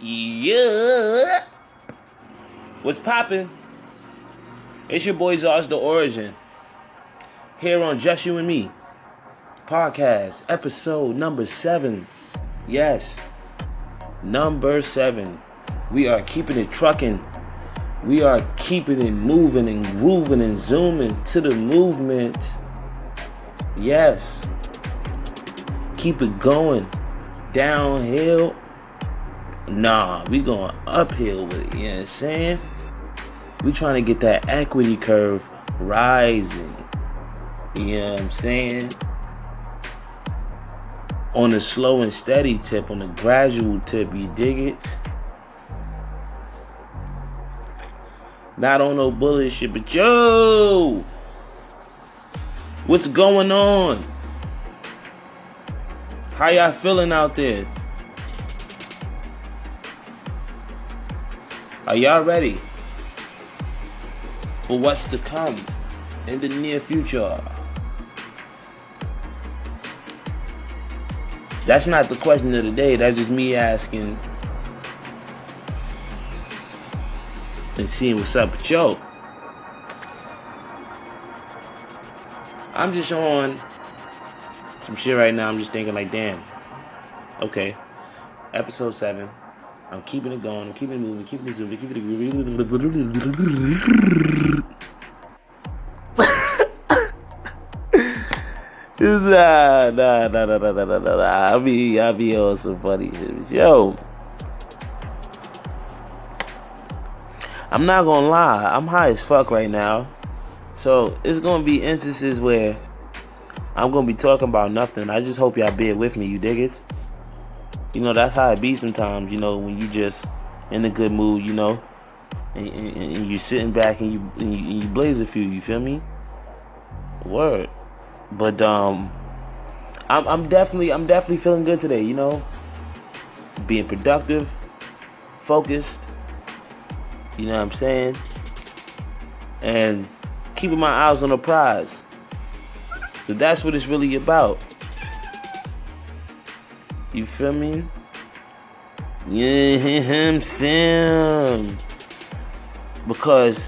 Yeah. What's poppin'? It's your boy Zars the Origin. Here on Just You and Me podcast, episode number seven. Yes, number seven. We are keeping it trucking. We are keeping it moving and grooving and zooming to the movement. Yes. Keep it going. Downhill Nah, we going uphill with it, you know what I'm saying? We trying to get that equity curve rising. You know what I'm saying? On the slow and steady tip, on the gradual tip, you dig it? Not on no bullshit, but yo! What's going on? How y'all feeling out there? Are y'all ready for what's to come in the near future? That's not the question of the day. That's just me asking and seeing what's up with yo. I'm just on some shit right now. I'm just thinking like, damn. Okay, episode seven. I'm keeping it going. I'm keeping it moving. Keeping it moving. Keeping it moving. nah, nah, nah, nah, nah, nah, nah, nah. I be, I be on some funny shit. Yo, I'm not gonna lie. I'm high as fuck right now. So it's gonna be instances where I'm gonna be talking about nothing. I just hope y'all bear with me. You dig it? You know that's how it be sometimes. You know when you just in a good mood, you know, and, and, and you sitting back and you, and you you blaze a few. You feel me? Word. But um, I'm I'm definitely I'm definitely feeling good today. You know, being productive, focused. You know what I'm saying? And keeping my eyes on the prize. So that's what it's really about. You feel me? Yeah, him Sam. Because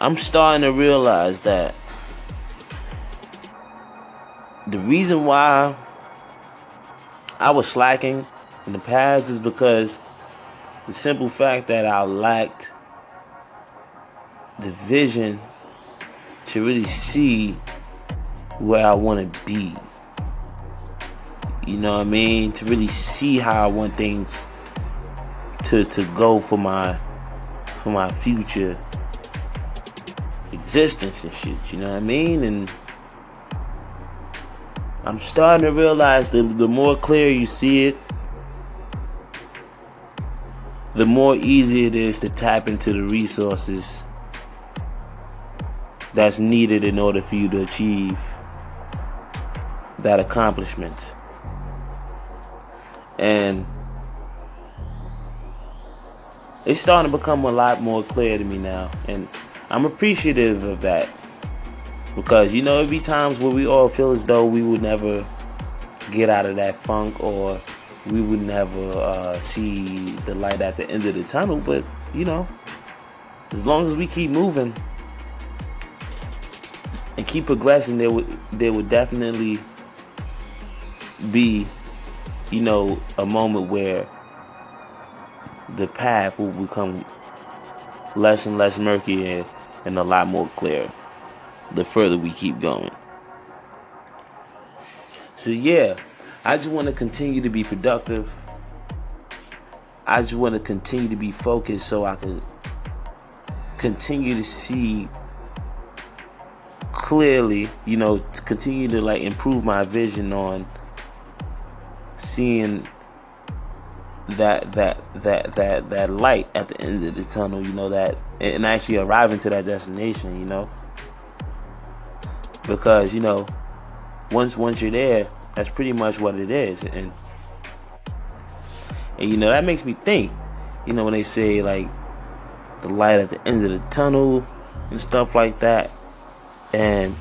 I'm starting to realize that the reason why I was slacking in the past is because the simple fact that I lacked the vision to really see where I want to be. You know what I mean? To really see how I want things to to go for my for my future existence and shit. You know what I mean? And I'm starting to realize that the more clear you see it, the more easy it is to tap into the resources that's needed in order for you to achieve that accomplishment. And it's starting to become a lot more clear to me now. And I'm appreciative of that. Because, you know, there'll be times where we all feel as though we would never get out of that funk or we would never uh, see the light at the end of the tunnel. But, you know, as long as we keep moving and keep progressing, there would there would definitely be you know, a moment where the path will become less and less murky and, and a lot more clear the further we keep going. So, yeah, I just want to continue to be productive. I just want to continue to be focused so I can continue to see clearly, you know, continue to like improve my vision on seeing that that that that that light at the end of the tunnel you know that and actually arriving to that destination you know? Because you know once once you're there that's pretty much what it is and and you know that makes me think you know when they say like the light at the end of the tunnel and stuff like that and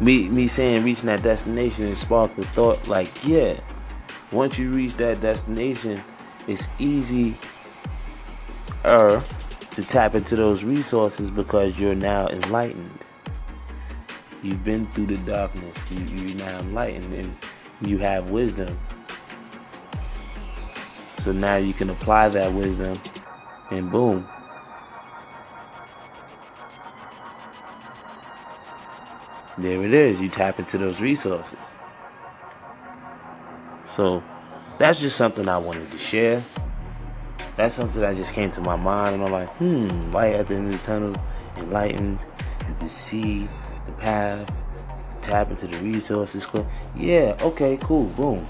me me saying reaching that destination and sparked the thought like, yeah, once you reach that destination, it's easy er to tap into those resources because you're now enlightened. You've been through the darkness. You, you're now enlightened and you have wisdom. So now you can apply that wisdom and boom. There it is. You tap into those resources. So that's just something I wanted to share. That's something that just came to my mind, and I'm like, hmm, light at the end of the tunnel, enlightened. You can see the path, tap into the resources. Yeah, okay, cool, boom.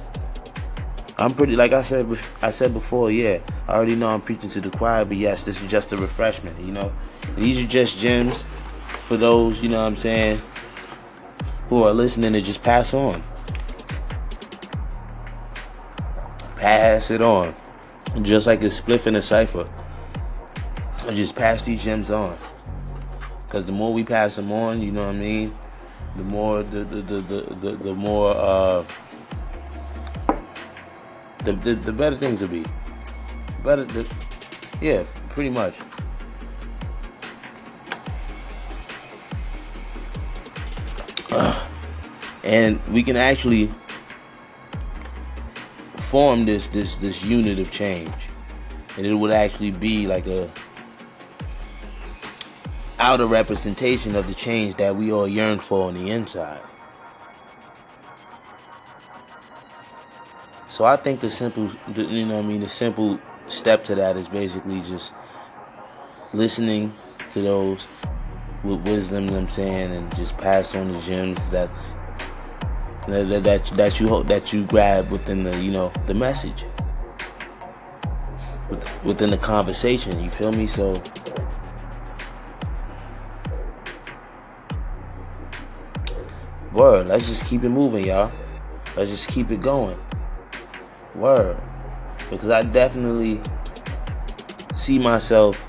I'm pretty, like I said, I said before, yeah. I already know I'm preaching to the choir, but yes, this is just a refreshment. You know, these are just gems for those, you know, what I'm saying, who are listening to just pass on. pass it on. Just like a spliff in a cipher. Just pass these gems on. Cause the more we pass them on, you know what I mean? The more the the the the, the, the more uh the, the the better things will be. Better the yeah, pretty much. and we can actually form this this this unit of change, and it would actually be like a outer representation of the change that we all yearn for on the inside. So I think the simple, you know, I mean, the simple step to that is basically just listening to those with wisdom. You know what I'm saying, and just pass on the gems. That's that, that, that you hope that you grab within the you know the message within the conversation you feel me so word let's just keep it moving y'all let's just keep it going word because i definitely see myself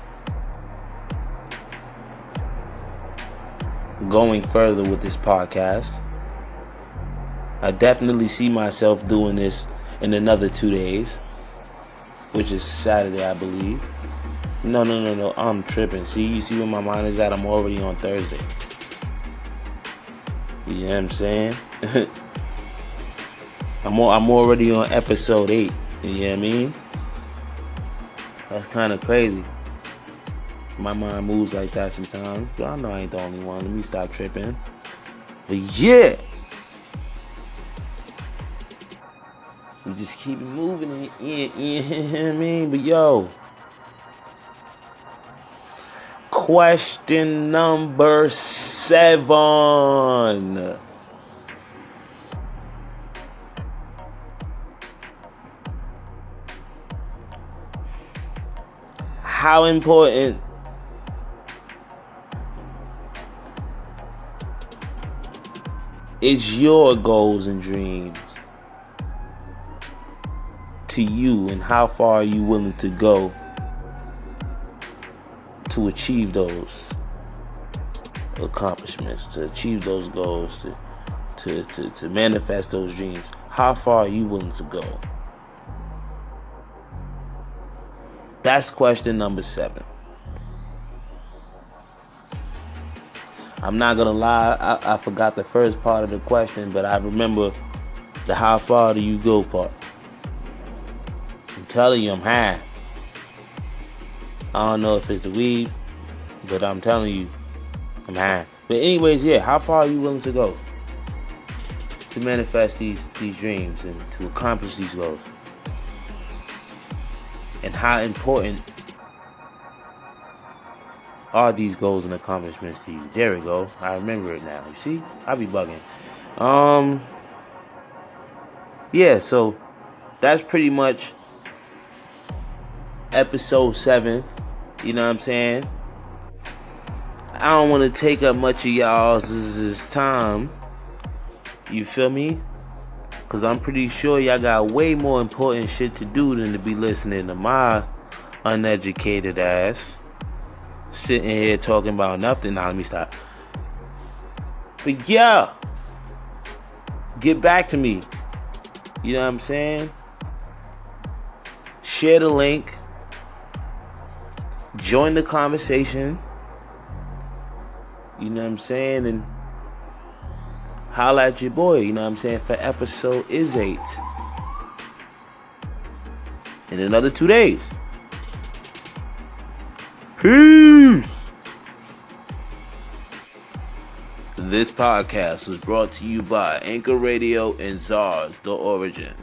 going further with this podcast I definitely see myself doing this in another two days, which is Saturday, I believe. No, no, no, no. I'm tripping. See, you see where my mind is at? I'm already on Thursday. You know what I'm saying? I'm I'm already on episode eight. You know what I mean? That's kind of crazy. My mind moves like that sometimes. But I know I ain't the only one. Let me stop tripping. But yeah. We just keep moving it, know what I mean? But yo, question number seven. How important is your goals and dreams? to you and how far are you willing to go to achieve those accomplishments, to achieve those goals, to, to, to, to manifest those dreams. How far are you willing to go? That's question number seven. I'm not gonna lie, I, I forgot the first part of the question, but I remember the how far do you go part I'm telling you I'm high. I don't know if it's the weed, but I'm telling you I'm high. But anyways, yeah, how far are you willing to go to manifest these these dreams and to accomplish these goals? And how important are these goals and accomplishments to you? There we go. I remember it now. You see? I be bugging. Um Yeah, so that's pretty much episode 7. You know what I'm saying? I don't want to take up much of y'all's time. You feel me? Because I'm pretty sure y'all got way more important shit to do than to be listening to my uneducated ass sitting here talking about nothing. Now, let me stop. But yeah, get back to me. You know what I'm saying? share the link, join the conversation. You know what I'm saying? And holla at your boy, you know what I'm saying, for episode is eight. In another two days. Peace. This podcast was brought to you by Anchor Radio and ZARS, The Origin.